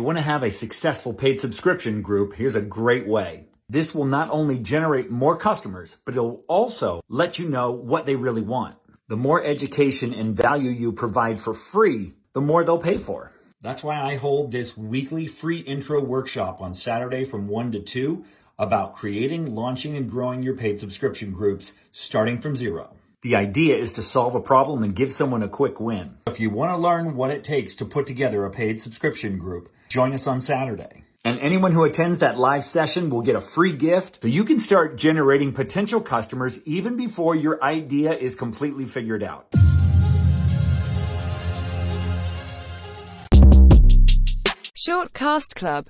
you want to have a successful paid subscription group, here's a great way. This will not only generate more customers, but it'll also let you know what they really want. The more education and value you provide for free, the more they'll pay for. That's why I hold this weekly free intro workshop on Saturday from 1 to 2 about creating, launching, and growing your paid subscription groups starting from zero. The idea is to solve a problem and give someone a quick win. If you want to learn what it takes to put together a paid subscription group, join us on Saturday. And anyone who attends that live session will get a free gift so you can start generating potential customers even before your idea is completely figured out. Shortcast Club